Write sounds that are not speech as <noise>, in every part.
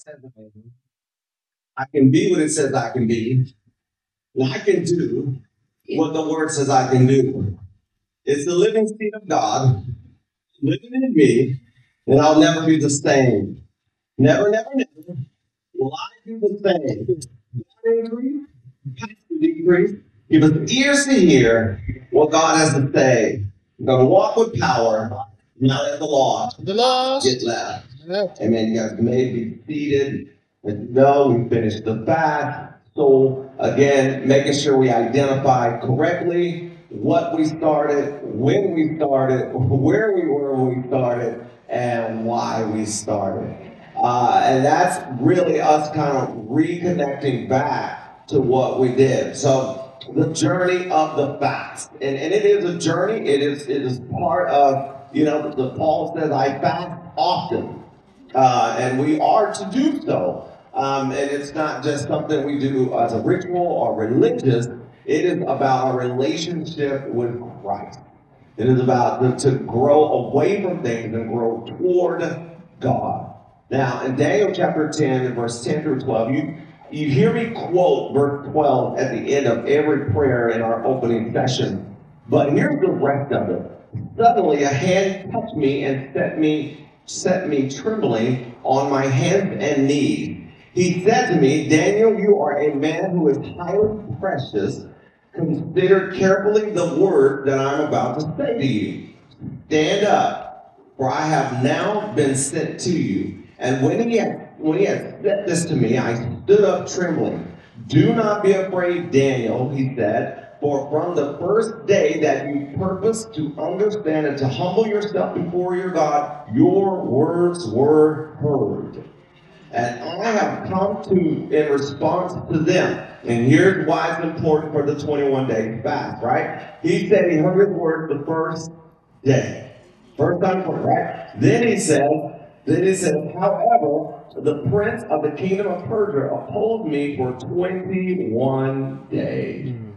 says I am. I can be what it says I can be. And I can do what the word says I can do. It's the living seed of God living in me, and I'll never be the same. Never, never, never will I do the same. God increase, pastor decrease. Give us ears to hear what God has to say. I'm going to walk with power, not at the law. The lost. Get left. Yeah. Amen. You guys may be seated. Know, we finished the fast. So again, making sure we identify correctly what we started, when we started, <laughs> where we were when we started, and why we started. Uh, and that's really us kind of reconnecting back to what we did. So the journey of the fast, and, and it is a journey. It is it is part of you know the Paul says I fast often, uh, and we are to do so. Um, and it's not just something we do as a ritual or religious. It is about our relationship with Christ. It is about to grow away from things and grow toward God. Now, in Daniel chapter 10, and verse 10 through 12, you, you hear me quote verse 12 at the end of every prayer in our opening session. But here's the rest of it. Suddenly a hand touched me and set me set me trembling on my hands and knees. He said to me, Daniel, you are a man who is highly precious. Consider carefully the word that I'm about to say to you. Stand up, for I have now been sent to you. And when he had when he had said this to me, I stood up trembling. Do not be afraid, Daniel, he said, for from the first day that you purposed to understand and to humble yourself before your God, your words were heard. And I have come to in response to them. And here's why it's important for the 21 day fast, right? He said he heard his word the first day. First time right? Then he said, then he said, however, the prince of the kingdom of Persia opposed me for 21 days. Hmm.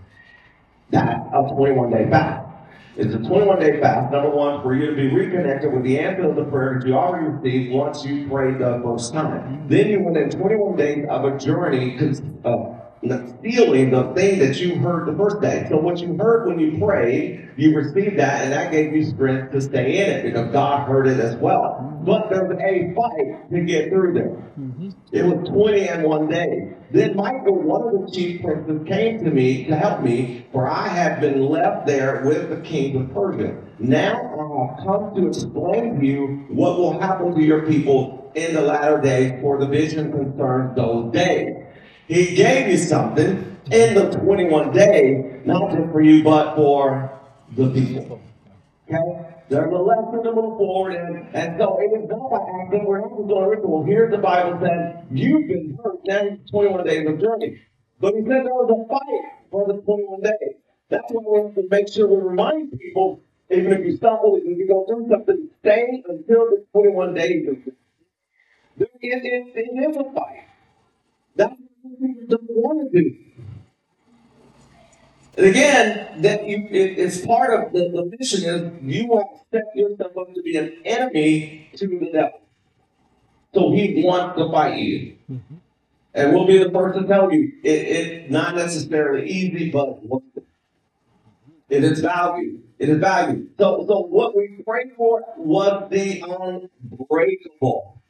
That's a 21 day fast. It's a 21 day fast, number one, for you to be reconnected with the answer of the prayer that you already received once you prayed the first time. Then you went in 21 days of a journey of feeling uh, the thing that you heard the first day. So what you heard when you prayed, you received that, and that gave you strength to stay in it because God heard it as well. But there's a fight to get through there. Mm-hmm. It was 20 and one day. Then Michael, one of the chief princes, came to me to help me, for I had been left there with the king of Persia. Now I have come to explain to you what will happen to your people in the latter days, for the vision concerns those days. He gave you something in the 21 days, not just for you, but for the people. Okay? There's a lesson to move forward. And so it is not by accident. We're not just doing a ritual. Here the Bible says, you've been hurt. Now 21 days of journey. But he said there was a fight for the 21 days. That's why we have to make sure we remind people, even if you stumble, even if you go through something, stay until the 21 days is there is, it, it is a fight. That's what people don't want to do. And again, that you, it, it's part of the, the mission is you want to set yourself up to be an enemy to the devil. So he wants to fight you. Mm-hmm. And we'll be the first to tell you it, it not necessarily easy, but worth it. Mm-hmm. It is value. It is value. So, so what we prayed for was the unbreakable.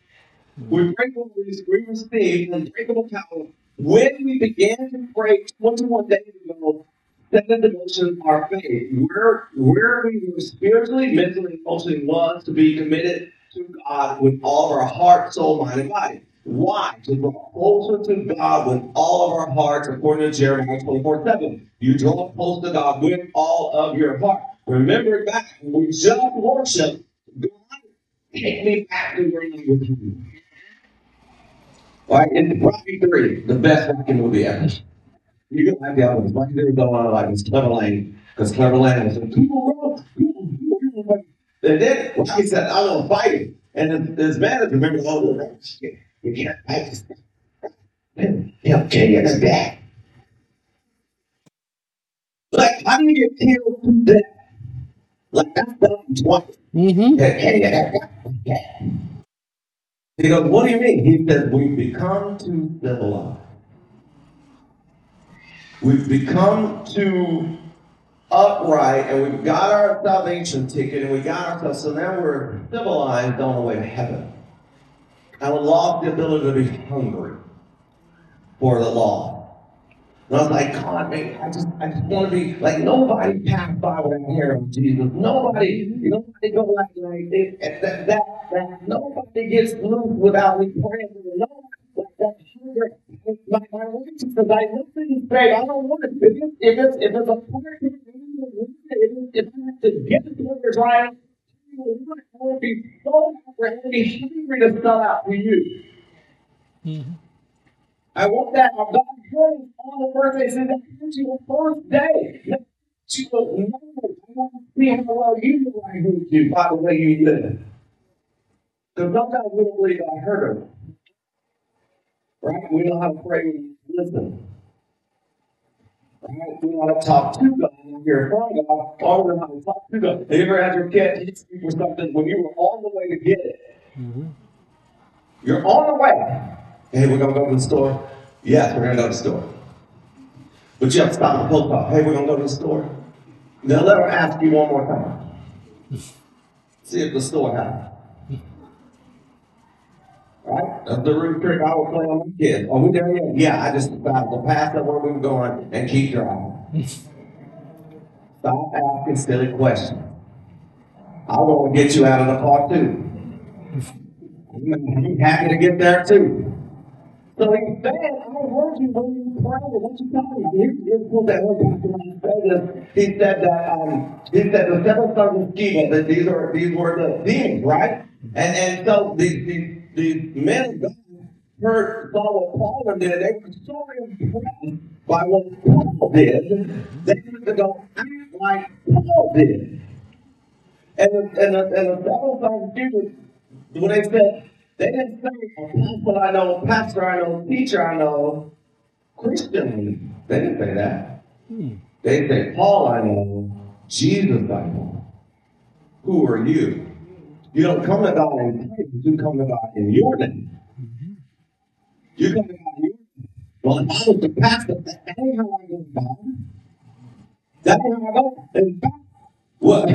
We mm-hmm. prayed for we received unbreakable power when we began to pray 21 days ago second dimension of our faith, where where we were spiritually, mentally, emotionally was to be committed to God with all of our heart, soul, mind, and body. Why? To draw closer to God with all of our hearts, according to Jeremiah 24 7. You draw close to God with all of your heart. Remember back when we just worship, God, take me back to where you were. All right, in Rocky 3, the best Rocky movie ever. You can like the others. Rocky 3 go on like it's Clubber Lang, because Clubber Lang was like, people run, people, people, people. And then Rocky said, I'm going to fight him. And his, his manager, remember, oh, no, shit, you can't fight this thing. He'll kill you the back. Like, how do you get killed to death? Like, that's done twice. Mm-hmm. He'll kill you in the. He goes, What do you mean? He said, We've become too civilized. We've become too upright and we've got our salvation ticket and we got ourselves, so now we're civilized on the way to heaven. And we lost the ability to be hungry for the law. And I was like, God, man, I just, I just want to be like nobody passed by without hearing Jesus. Nobody, nobody go like, like that, that, that, nobody gets loose without me praying. Nobody like that hunger. My, my righteousness, I listen and say, I don't want it. If it's, if it's, if it's a part of it, if I have to get the fingers right, I will be so hungry, hungry to sell out for you. Mm-hmm. I want that. I've got praise on the birthday. That comes to the first day. To know, I want to see how well you know I heard you by the way you live. Because sometimes we don't believe I heard of Right? We know how to pray when you listen. Right? We know how to talk to God you hear from God. Or we know how to talk to God. Have you ever had your kid teach you for something when you were on the way to get it? Mm-hmm. You're on the way. Hey, we're going to go to the store. Yes, we're going to go to the store. But you have to stop the post office. Hey, we're going to go to the store. Now let her ask you one more time. See if the store has Right? That's the root trick I would play on my kids. Are we there yet? Yeah, I just decided to pass up where we were going and keep driving. Stop asking silly questions. I want to get you out of the car too. I'm happy to get there too. So he said, I heard you when you were praying. What you talking about? Here's, here's what that after He said that um, he said the seven sons of Sceva, that these are these were the demons, right? And and so these these, these men of God heard saw what Paul and did. They were so impressed by what Paul did, they wanted to go act like Paul did. And the and the, and the of Sceva, when they said they didn't say apostle I know, pastor I know, teacher I know, Christian. They didn't say that. Hmm. They say Paul I know, Jesus I know. Who are you? You don't come to God in titles, you come to God in your name. You come to God in your name. Well, if I was the pastor, that ain't how I go to God. That ain't how I go. In fact, what,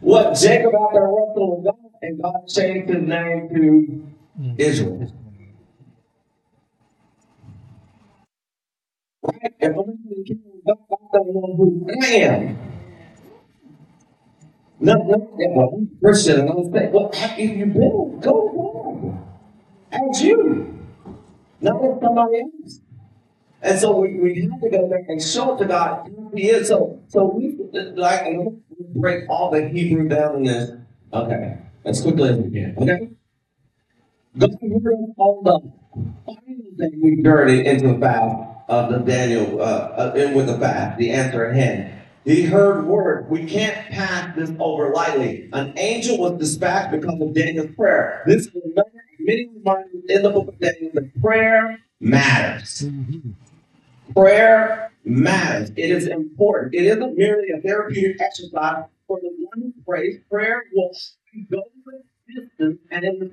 what Jacob out there wrestled with God, and God changed his name to Israel. Right? If I'm the kingdom of God, I don't know who I am. No, no, well, Christian, and I'm saying, well, if you been, go forward. As you. Not with somebody else. And so we, we have to go back and show it to God who He is. So, so we like break all the Hebrew down in this. Okay, as quickly as we can. Okay. God heard all the thing we journeyed into the fast of the Daniel, uh, uh, in with the fast, the answer at hand. He heard word. We can't pass this over lightly. An angel was dispatched because of Daniel's prayer. This is another many reminders in the book of Daniel that prayer matters. Prayer matters. It is important. It isn't merely a therapeutic exercise for the one who prays. Prayer will go with distance, and it the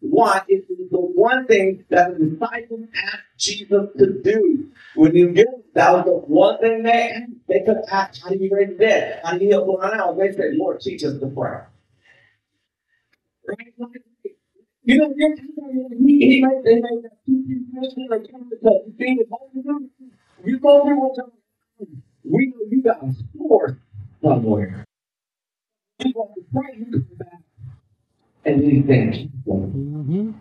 why it was the one thing that the disciples asked Jesus to do. When you get that was the one thing they they could ask, how do you raise the dead? How do you heal blind eyes? They said, Lord, teach us to pray. Right? You know, he, he made, they made that two two question or come to being involved You go through one time, we know you got a source somewhere. You want to pray, you come back thank mm-hmm.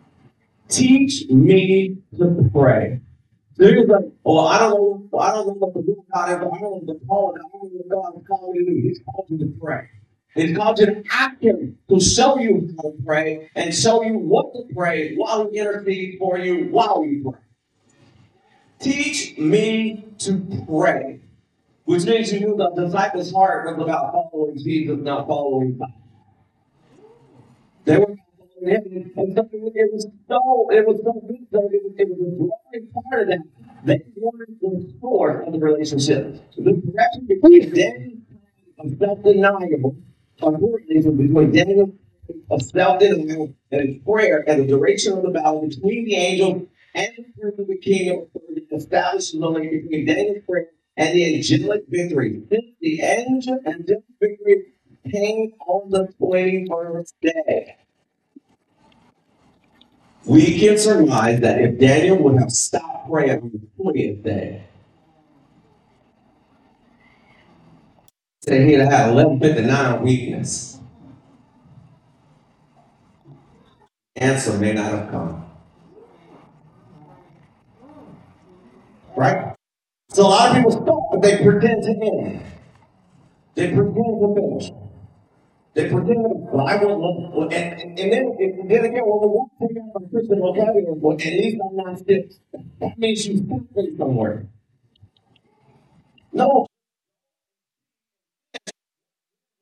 Teach me to pray. So he was like, well, I don't know, I don't know what the will of God is, I don't know the call God, I don't know what God is calling you to do. He's called you to pray. He's called you to act Him, to show you how to pray and show you what to pray while He intercedes for you while you pray. Teach me to pray, which means you knew the disciples' heart was about following Jesus, not following God. They were and so it was so it was so good so it was, it was a growing part of that. They wanted the source of the relationship. The connection between Daniel and self-deniable unfortunately between Daniel of self-denial and prayer and the duration of the battle between the angels and the prince of the kingdom established the link between Daniel's prayer and the angelic victory. Since the angel angelic victory came on the 21st day. We can surmise that if Daniel would have stopped praying on the 20th day, say he'd have had 1159 weakness. Answer may not have come. Right? So a lot of people stop, but they pretend to end. They pretend to finish. They pretend well, I won't love, and, and, and then, and then again, well, the one thing out of Christian vocabulary, well, at least I'm not stiff. That means you stop somewhere. No.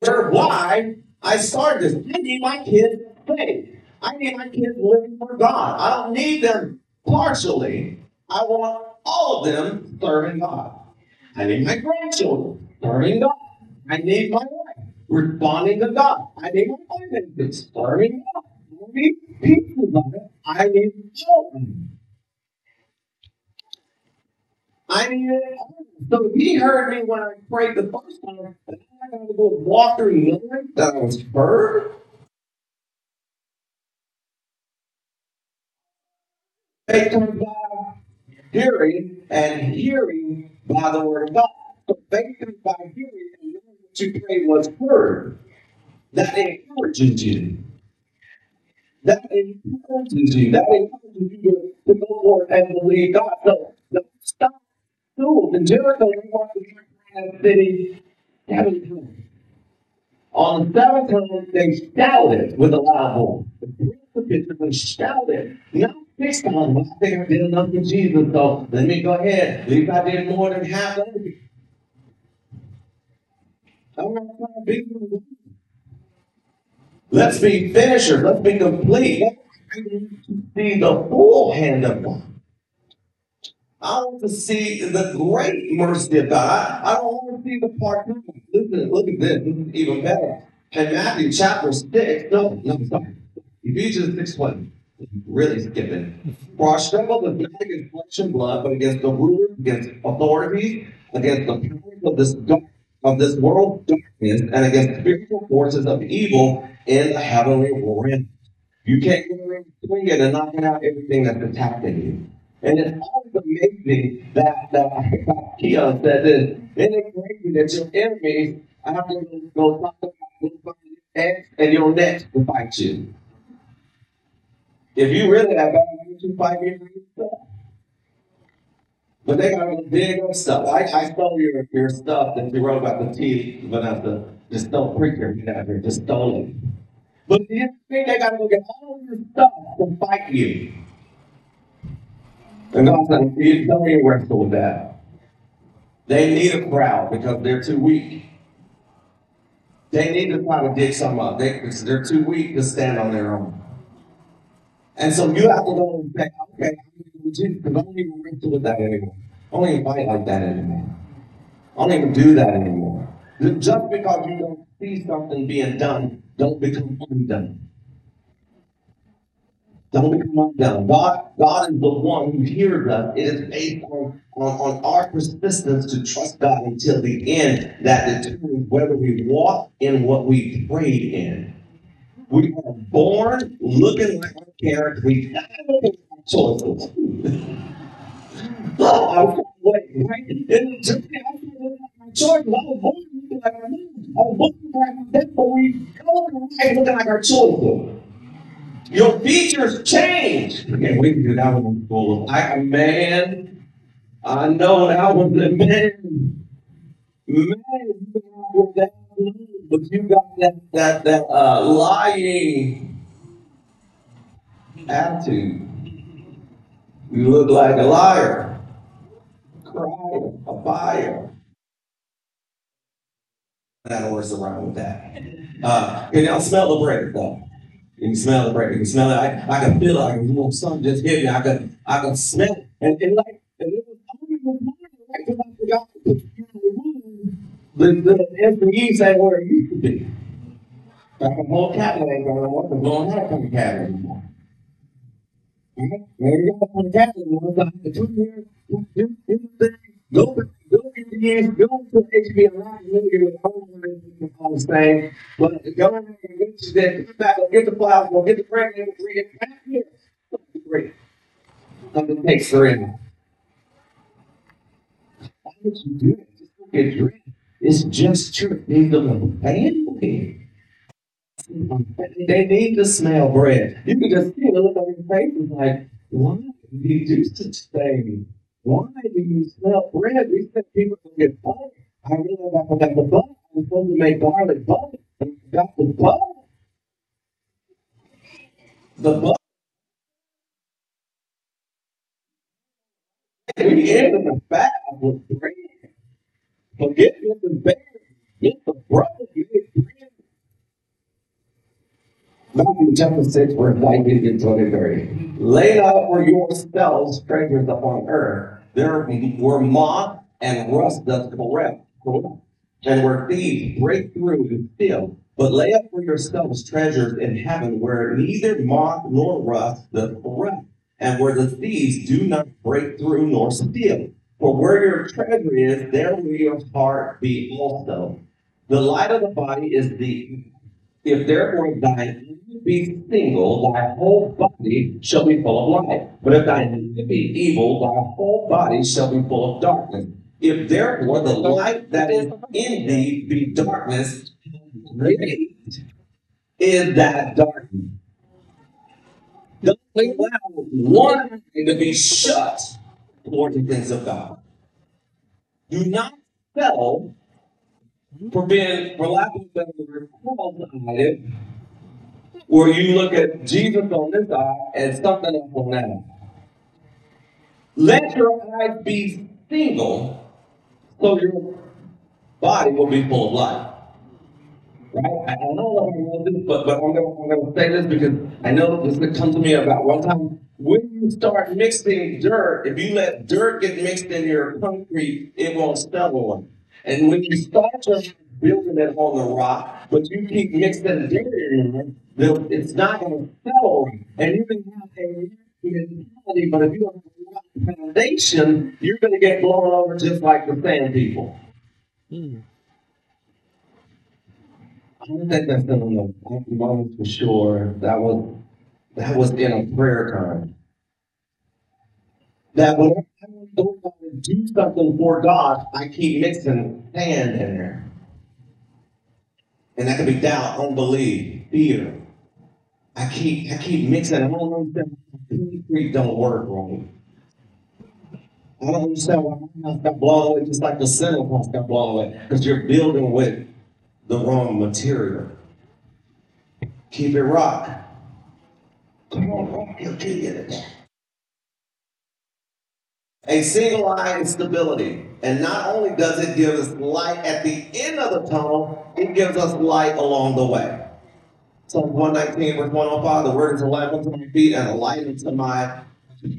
Why I started this. I need my kids saved. I need my kids living for God. I don't need them partially. I want all of them serving God. I need my grandchildren serving God. I need my responding to God. I need finances serving God. I need pieces of it. I need children. I need it. So he heard me when I prayed the first time, and I got to go walk through knowing that was heard. Faith comes by hearing, and hearing by the word of God. So faith comes by hearing, and pray you was heard. That encourages you. That encourages you. That encourages you to, to go forward and believe God. So, so stop schools in Jericho. They walked the city seven times. On the seventh time, they shouted with a loud voice. The they shouted. Not six times. I think I did enough for Jesus, so let me go ahead. If I did more than half of it. Let's be finishers. Let's be complete. I need to see the full hand of God. I want to see the great mercy of God. I, don't want to see the part. Listen, look at this. This is even better. In Matthew chapter 6, no, no, sorry. Ephesians 6 1. Really skipping. For our struggle is not against flesh and blood, but against the rulers, against authorities, against the powers of this dark, of this world darkness, and against the spiritual forces of evil in the heavenly realm. You can't go around swinging and knocking out everything that's attacking you. And it's always amazing that, that Keon said this. It crazy that your enemies have to go talk about ex and your next to fight you? If you really have bad you fight your. But they got to big stuff. I, I stole your, your stuff that you wrote about the tea, Vanessa. Just don't preacher, out here. Just stole it. But the thing they got to go get all your stuff to fight you. And God said, you don't even wrestle with that. They need a crowd because they're too weak. They need to try to dig some up. They, they're too weak to stand on their own. And so you have to go and say, okay, because I don't even wrestle with that anymore. I don't even fight like that anymore. I don't even do that anymore. Just because you don't see something being done, don't become undone. Don't become undone. God, God is the one who hears us. It is based on, on, on our persistence to trust God until the end that determines whether we walk in what we prayed in. We are born looking like our character. We die looking choices. oh, I was wait, right? And just I was looking like my choices. I was born looking like our I was looking like my death, but we go looking like our choices. Your features change. Okay, we can do that one school. I man, I know that was the man. Man, you got but you got that that that uh, lying attitude. You look like a liar, crier, a buyer. That works around with that. Uh, can y'all smell the bread though? You can smell the bread. You can smell it. I, I can feel it. I can, you know, something just hit me. I can, I can smell it. And, and like, and it was only right because I forgot to put you in the, room. the SBE say where it used to be. Like a whole cabinet ain't gonna work, because we don't have a cabinet anymore. Right? Maybe you want to have to come here, do do thing, go, go the years, go to HBO, I'm not familiar with all this thing, but go in and get you that, go get the flowers, go get the pregnant, bring it back here. Great. Something takes forever. Why would you do it? Just go get dressed. It's just church needs a little family. They need to smell bread. You can just see the look on their faces like, why do you do such things? Why do you smell bread? We said people can get butter. I realized I forgot the butter. I was supposed to make garlic butter. I forgot the butter. The butter. We ended the fast with bread. Forget the bear. Get the brother. Get bread. Matthew chapter 6, verse 19 to 23. Lay out for yourselves treasures upon earth. There were moth and rust doth corrupt, and where thieves break through and steal. But lay up for yourselves treasures in heaven, where neither moth nor rust doth corrupt, and where the thieves do not break through nor steal. For where your treasure is, there will your heart be also. The light of the body is the if therefore thine be single, thy whole body shall be full of light. But if thine eye be evil, thy whole body shall be full of darkness. If therefore the light that is in thee be darkness, great is that darkness. Don't allow one eye to be shut toward the things of God. Do not sell for being, for lack of a better word, cross-eyed, where you look at Jesus on this eye and something else on that. Let your eyes be single so your body will be full of light. Right? I, I don't know this, but, but I'm going gonna say this because I know this could come to me about one time. When you start mixing dirt, if you let dirt get mixed in your concrete, it won't settle. And when you start just building it on the rock, but you keep mixing dirt in it, it's not going to settle. And you can have a mentality, but if you don't have a foundation, you're going to get blown over just like the sand people. Hmm. I don't think that's in the moments for sure. That was that was in a prayer time. That I to do something for God, I keep mixing sand in there. And that could be doubt, unbelief, fear. I keep I keep mixing. I don't understand concrete don't work right. I don't understand why my house got blown away just like the center house got blown away. Because you're building with the wrong material. Keep it rock. Come on, rock, he'll give you that. A single eye is stability. And not only does it give us light at the end of the tunnel, it gives us light along the way. Psalm 119, verse 105, the word is a lamp unto my feet and a light unto my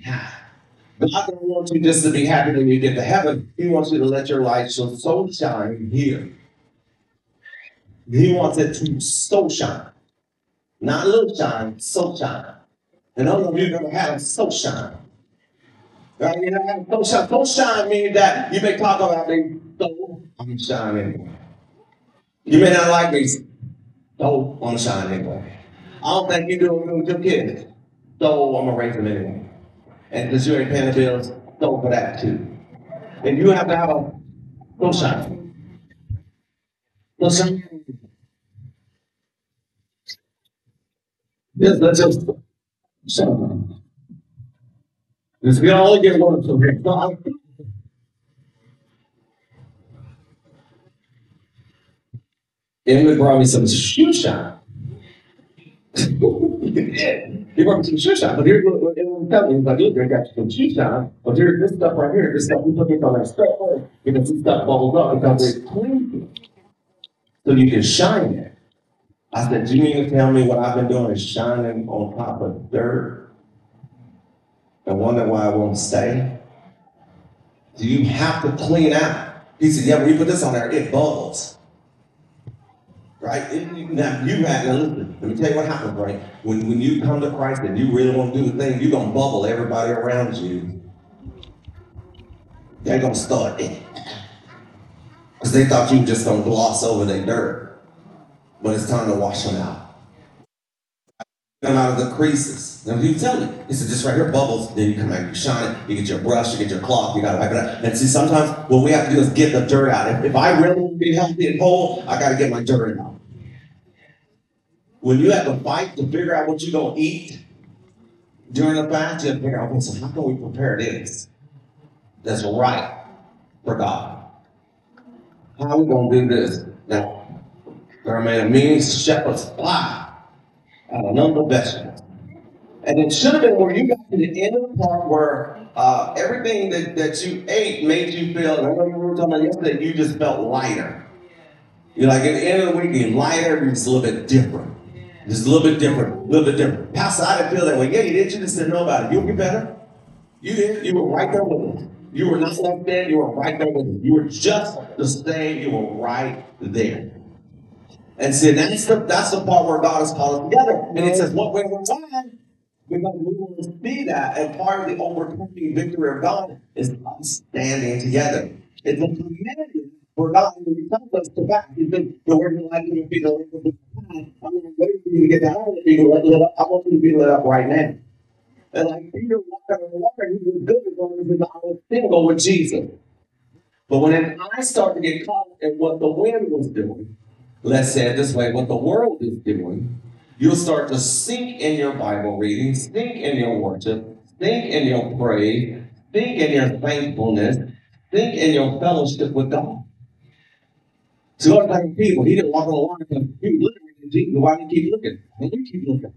path. God doesn't want you just to be happy when you get to heaven. He wants you to let your light so, so shine here. He wants it to so shine. Not little shine, so shine. And all of you are going to have so shine. So shine. So shine means that you may talk about me, so I'm shining anyway. You may not like me, so I'm shine anyway. I don't think you're doing good with your kids, so I'm gonna raise them anyway. And since you ain't paying the bills, so for that too. And you have to have a so shine. So shine. Yes, let's just shine. Because we all get one from God. Emily brought me some shoe shine. <laughs> he brought me some shoe shine. But here's what, what Emily told me. He's like, look, I got you some shoe shine. But here's this stuff right here. This stuff, we put this on our stuff because this stuff bubbles up because it's clean. So you can shine it. I said, you mean to tell me what I've been doing is shining on top of dirt? And wonder why I won't stay? Do you have to clean out? He said, Yeah, when you put this on there, it bubbles. Right? Now you have now listen, let me tell you what happens, right? When when you come to Christ and you really want to do the thing, you're gonna bubble everybody around you. They're gonna start eh, it. Because they thought you were just gonna gloss over their dirt. But it's time to wash them out come out of the creases. Now you tell me, he said, just right here, bubbles. Then you come back, you shine it, you get your brush, you get your cloth, you gotta wipe it out. And see, sometimes what we have to do is get the dirt out. If, if I really want to be healthy and whole, I gotta get my dirt out. When you have to fight to figure out what you're gonna eat during the fast, you have to figure out, okay, so how can we prepare this that's right for God? How are we gonna do this? Now, there are mean shepherd's pie and a number vegetables. And it should have been where you got to the end of the part where uh, everything that, that you ate made you feel, and I know you were talking about yesterday, you just felt lighter. You're like at the end of the week, you're lighter, you're just a little bit different. Just a little bit different, a little bit different. Pastor, I didn't feel that way. Yeah, you did. You just didn't know about it. You'll get better. You did. You were right there with us. You were not left there. You were right there with us. You were just the same. You were right there. And see, that's the that's the part where God has called us together. And it says, what way we're going, we want to see that. And part of the overcoming victory of God is us standing together. It's a commitment for God He tells us to back. He said, the word of life will be the Lord of the I'm going to wait for you to get down and be lit up. I want you to be lit up right now. And like Peter walked out of the water, he was good as long as I was single with Jesus. But when I started to get caught in what the wind was doing, let's say it this way, what the world is doing, you'll start to sink in your Bible reading, sink in your worship, sink in your praise, sink in your thankfulness, sink in your fellowship with God. So other type of people, he didn't walk on the water because he was looking at Jesus. Why did he keep looking? And you keep looking.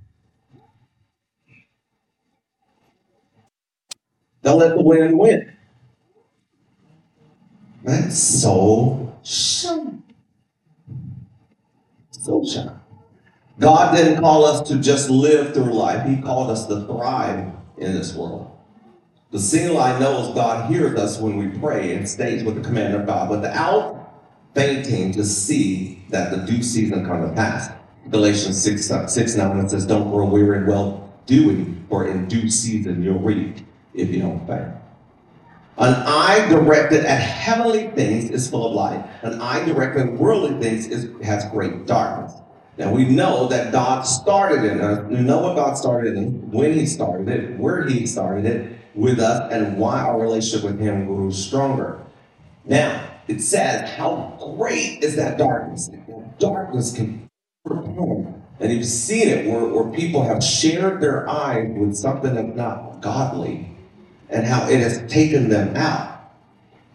Don't let the wind win. That's so God didn't call us to just live through life, He called us to thrive in this world. The single eye is God hears us when we pray and stays with the command of God without fainting to see that the due season come to pass. Galatians 6, 6 9 it says, Don't grow weary in well doing, for in due season you'll reap if you don't faint. An eye directed at heavenly things is full of light. An eye directed at worldly things is, has great darkness. Now we know that God started in us. We know what God started in, when He started it, where He started it with us, and why our relationship with Him grew stronger. Now it says, how great is that darkness? Darkness can perform. And you've seen it where, where people have shared their eyes with something that's not godly and how it has taken them out.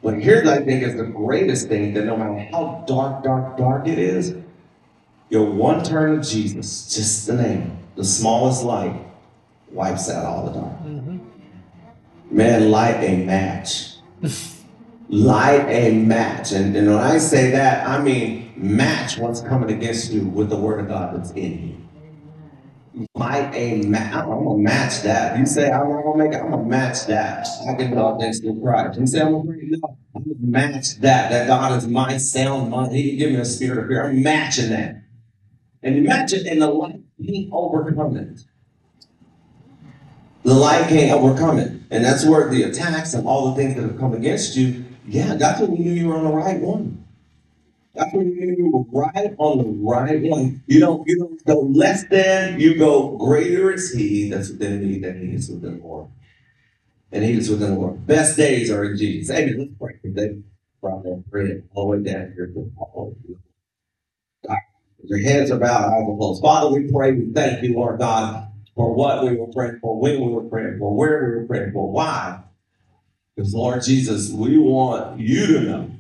But here's, I think, is the greatest thing that no matter how dark, dark, dark it is, your one turn of Jesus, just the name, the smallest light, wipes out all the dark. Mm-hmm. Man, light a match. <laughs> light a match. And, and when I say that, I mean match what's coming against you with the word of God that's in you might a match. I'm gonna match that. You say I'm not gonna make it. I'm gonna match that. I can talk next to Christ. You say I'm gonna bring it up. I'm gonna match that. That God is my sound mind. He can give me a spirit of fear. I'm matching that. And you match it, and the light can't overcome it. The light can't overcome it, and that's where the attacks and all the things that have come against you. Yeah, that's when you knew you were on the right one. That's when you were right on the right one. You don't you don't go less than, you go greater is he that's within me than he is within the world. And he is within the world. Best days are in Jesus. Amen. Let's pray. They brought that bread all the way down here to God. Your heads are bowed, eyes are closed. Father, we pray, we thank you, Lord God, for what we were praying for, when we were praying for, where we were praying for, why. Because, Lord Jesus, we want you to know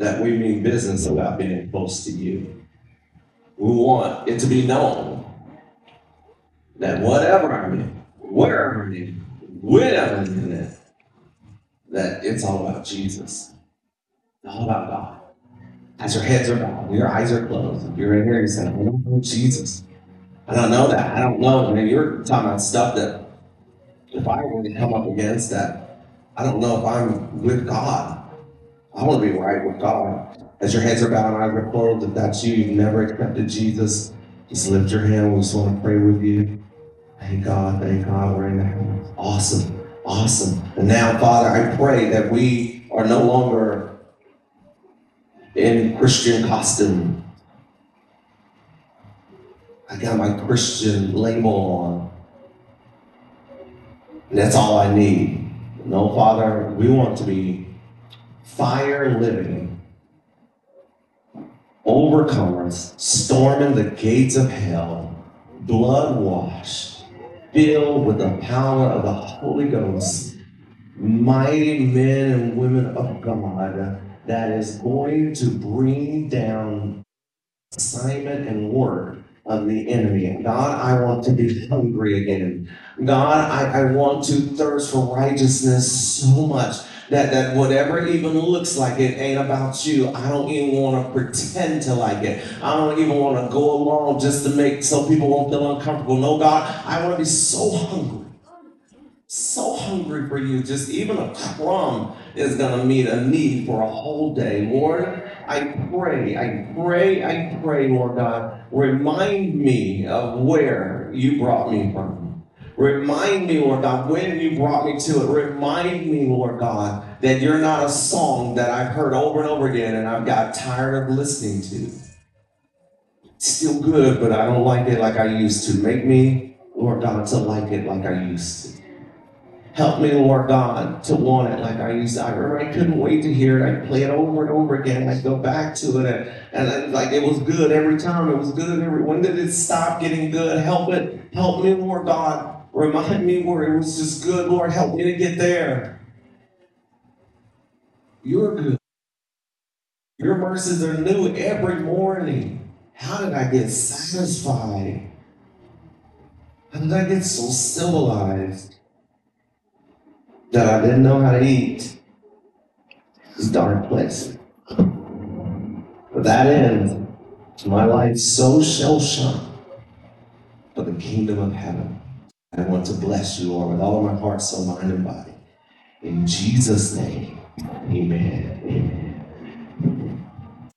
that we mean business about being close to you. We want it to be known that whatever I'm in, wherever I'm in, whenever I'm in it, that it's all about Jesus. It's all about God. As your heads are bowed, your eyes are closed, if you're in here, you're saying, I don't know Jesus. I don't know that. I don't know. I mean, you're talking about stuff that if I were to come up against that, I don't know if I'm with God. I want to be right with God. As your heads are bowed and eyes are closed, if that's you, you've never accepted Jesus, just lift your hand. We just want to pray with you. Thank God, thank God, we're in the house. Awesome, awesome. And now, Father, I pray that we are no longer in Christian costume. I got my Christian label on. And that's all I need. No, Father, we want to be fire living, overcomers, storming the gates of hell, blood washed, filled with the power of the Holy Ghost, mighty men and women of God that is going to bring down assignment and work of the enemy. And God, I want to be hungry again. God, I, I want to thirst for righteousness so much that, that whatever even looks like it ain't about you. I don't even want to pretend to like it. I don't even want to go along just to make so people won't feel uncomfortable. No, God, I want to be so hungry. So hungry for you. Just even a crumb is to meet a need for a whole day. Lord, I pray, I pray, I pray, Lord God, remind me of where you brought me from. Remind me, Lord God, when you brought me to it. Remind me, Lord God, that you're not a song that I've heard over and over again and I've got tired of listening to. It's still good, but I don't like it like I used to. Make me, Lord God, to like it like I used to. Help me, Lord God, to want it like I used to. I remember I couldn't wait to hear it. I'd play it over and over again. I'd go back to it. And, and I, like it was good every time. It was good every when did it stop getting good? Help it. Help me, Lord God. Remind me where it was just good. Lord, help me to get there. You're good. Your mercies are new every morning. How did I get satisfied? How did I get so civilized? that I didn't know how to eat. This dark place. But that ends my life so shell shocked for the kingdom of heaven. I want to bless you, Lord, with all of my heart, soul, mind, and body. In Jesus' name, amen. Amen.